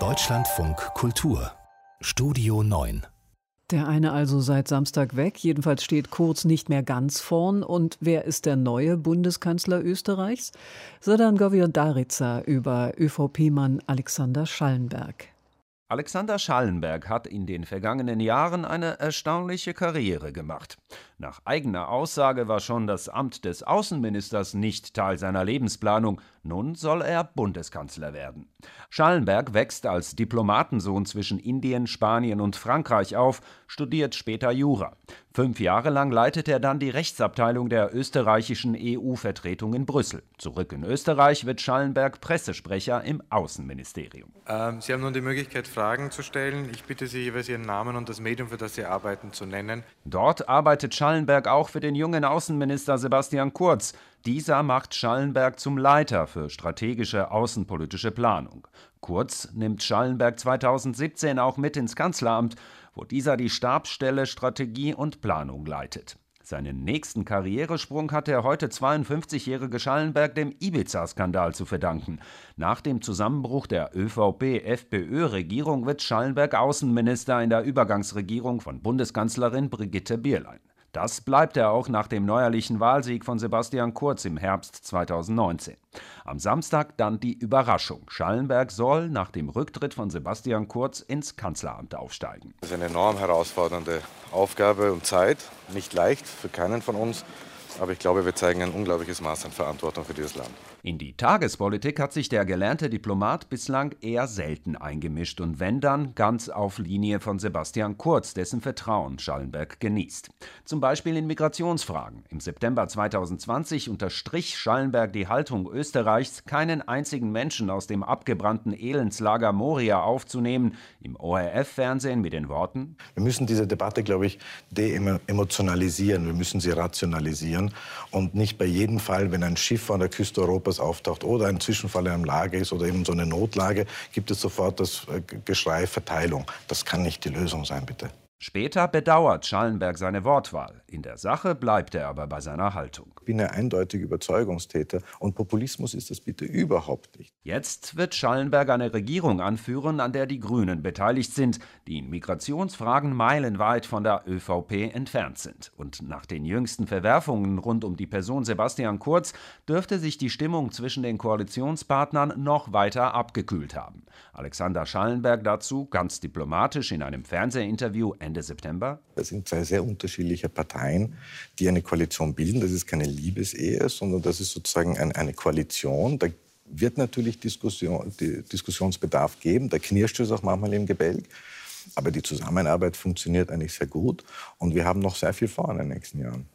Deutschlandfunk Kultur Studio 9 der eine also seit Samstag weg, jedenfalls steht Kurz nicht mehr ganz vorn. Und wer ist der neue Bundeskanzler Österreichs? Sadan Govion-Daritza über ÖVP-Mann Alexander Schallenberg. Alexander Schallenberg hat in den vergangenen Jahren eine erstaunliche Karriere gemacht. Nach eigener Aussage war schon das Amt des Außenministers nicht Teil seiner Lebensplanung, nun soll er Bundeskanzler werden. Schallenberg wächst als Diplomatensohn zwischen Indien, Spanien und Frankreich auf, studiert später Jura. Fünf Jahre lang leitet er dann die Rechtsabteilung der österreichischen EU-Vertretung in Brüssel. Zurück in Österreich wird Schallenberg Pressesprecher im Außenministerium. Ähm, Sie haben nun die Möglichkeit, Fragen zu stellen. Ich bitte Sie jeweils Ihren Namen und das Medium, für das Sie arbeiten, zu nennen. Dort arbeitet Schallenberg auch für den jungen Außenminister Sebastian Kurz. Dieser macht Schallenberg zum Leiter für strategische außenpolitische Planung. Kurz nimmt Schallenberg 2017 auch mit ins Kanzleramt, wo dieser die Stabsstelle Strategie und Planung leitet. Seinen nächsten Karrieresprung hat der heute 52-jährige Schallenberg dem Ibiza-Skandal zu verdanken. Nach dem Zusammenbruch der ÖVP-FPÖ-Regierung wird Schallenberg Außenminister in der Übergangsregierung von Bundeskanzlerin Brigitte Bierlein. Das bleibt er auch nach dem neuerlichen Wahlsieg von Sebastian Kurz im Herbst 2019. Am Samstag dann die Überraschung. Schallenberg soll nach dem Rücktritt von Sebastian Kurz ins Kanzleramt aufsteigen. Das ist eine enorm herausfordernde Aufgabe und Zeit. Nicht leicht für keinen von uns. Aber ich glaube, wir zeigen ein unglaubliches Maß an Verantwortung für dieses Land. In die Tagespolitik hat sich der gelernte Diplomat bislang eher selten eingemischt und wenn dann ganz auf Linie von Sebastian Kurz, dessen Vertrauen Schallenberg genießt. Zum Beispiel in Migrationsfragen. Im September 2020 unterstrich Schallenberg die Haltung Österreichs, keinen einzigen Menschen aus dem abgebrannten Elendslager Moria aufzunehmen, im ORF-Fernsehen mit den Worten: Wir müssen diese Debatte, glaube ich, de-emotionalisieren, wir müssen sie rationalisieren und nicht bei jedem Fall, wenn ein Schiff an der Küste Europas auftaucht oder ein Zwischenfall in einem Lager ist oder eben so eine Notlage, gibt es sofort das äh, Geschrei Verteilung. Das kann nicht die Lösung sein, bitte. Später bedauert Schallenberg seine Wortwahl. In der Sache bleibt er aber bei seiner Haltung. Ich bin ein eindeutiger Überzeugungstäter und Populismus ist das bitte überhaupt nicht. Jetzt wird Schallenberg eine Regierung anführen, an der die Grünen beteiligt sind, die in Migrationsfragen meilenweit von der ÖVP entfernt sind. Und nach den jüngsten Verwerfungen rund um die Person Sebastian Kurz dürfte sich die Stimmung zwischen den Koalitionspartnern noch weiter abgekühlt haben. Alexander Schallenberg dazu ganz diplomatisch in einem Fernsehinterview Ende September? Das sind zwei sehr unterschiedliche Parteien, die eine Koalition bilden. Das ist keine Liebesehe, sondern das ist sozusagen ein, eine Koalition. Da wird natürlich Diskussion, Diskussionsbedarf geben. Da knirscht es auch manchmal im Gebälk. Aber die Zusammenarbeit funktioniert eigentlich sehr gut. Und wir haben noch sehr viel vor in den nächsten Jahren.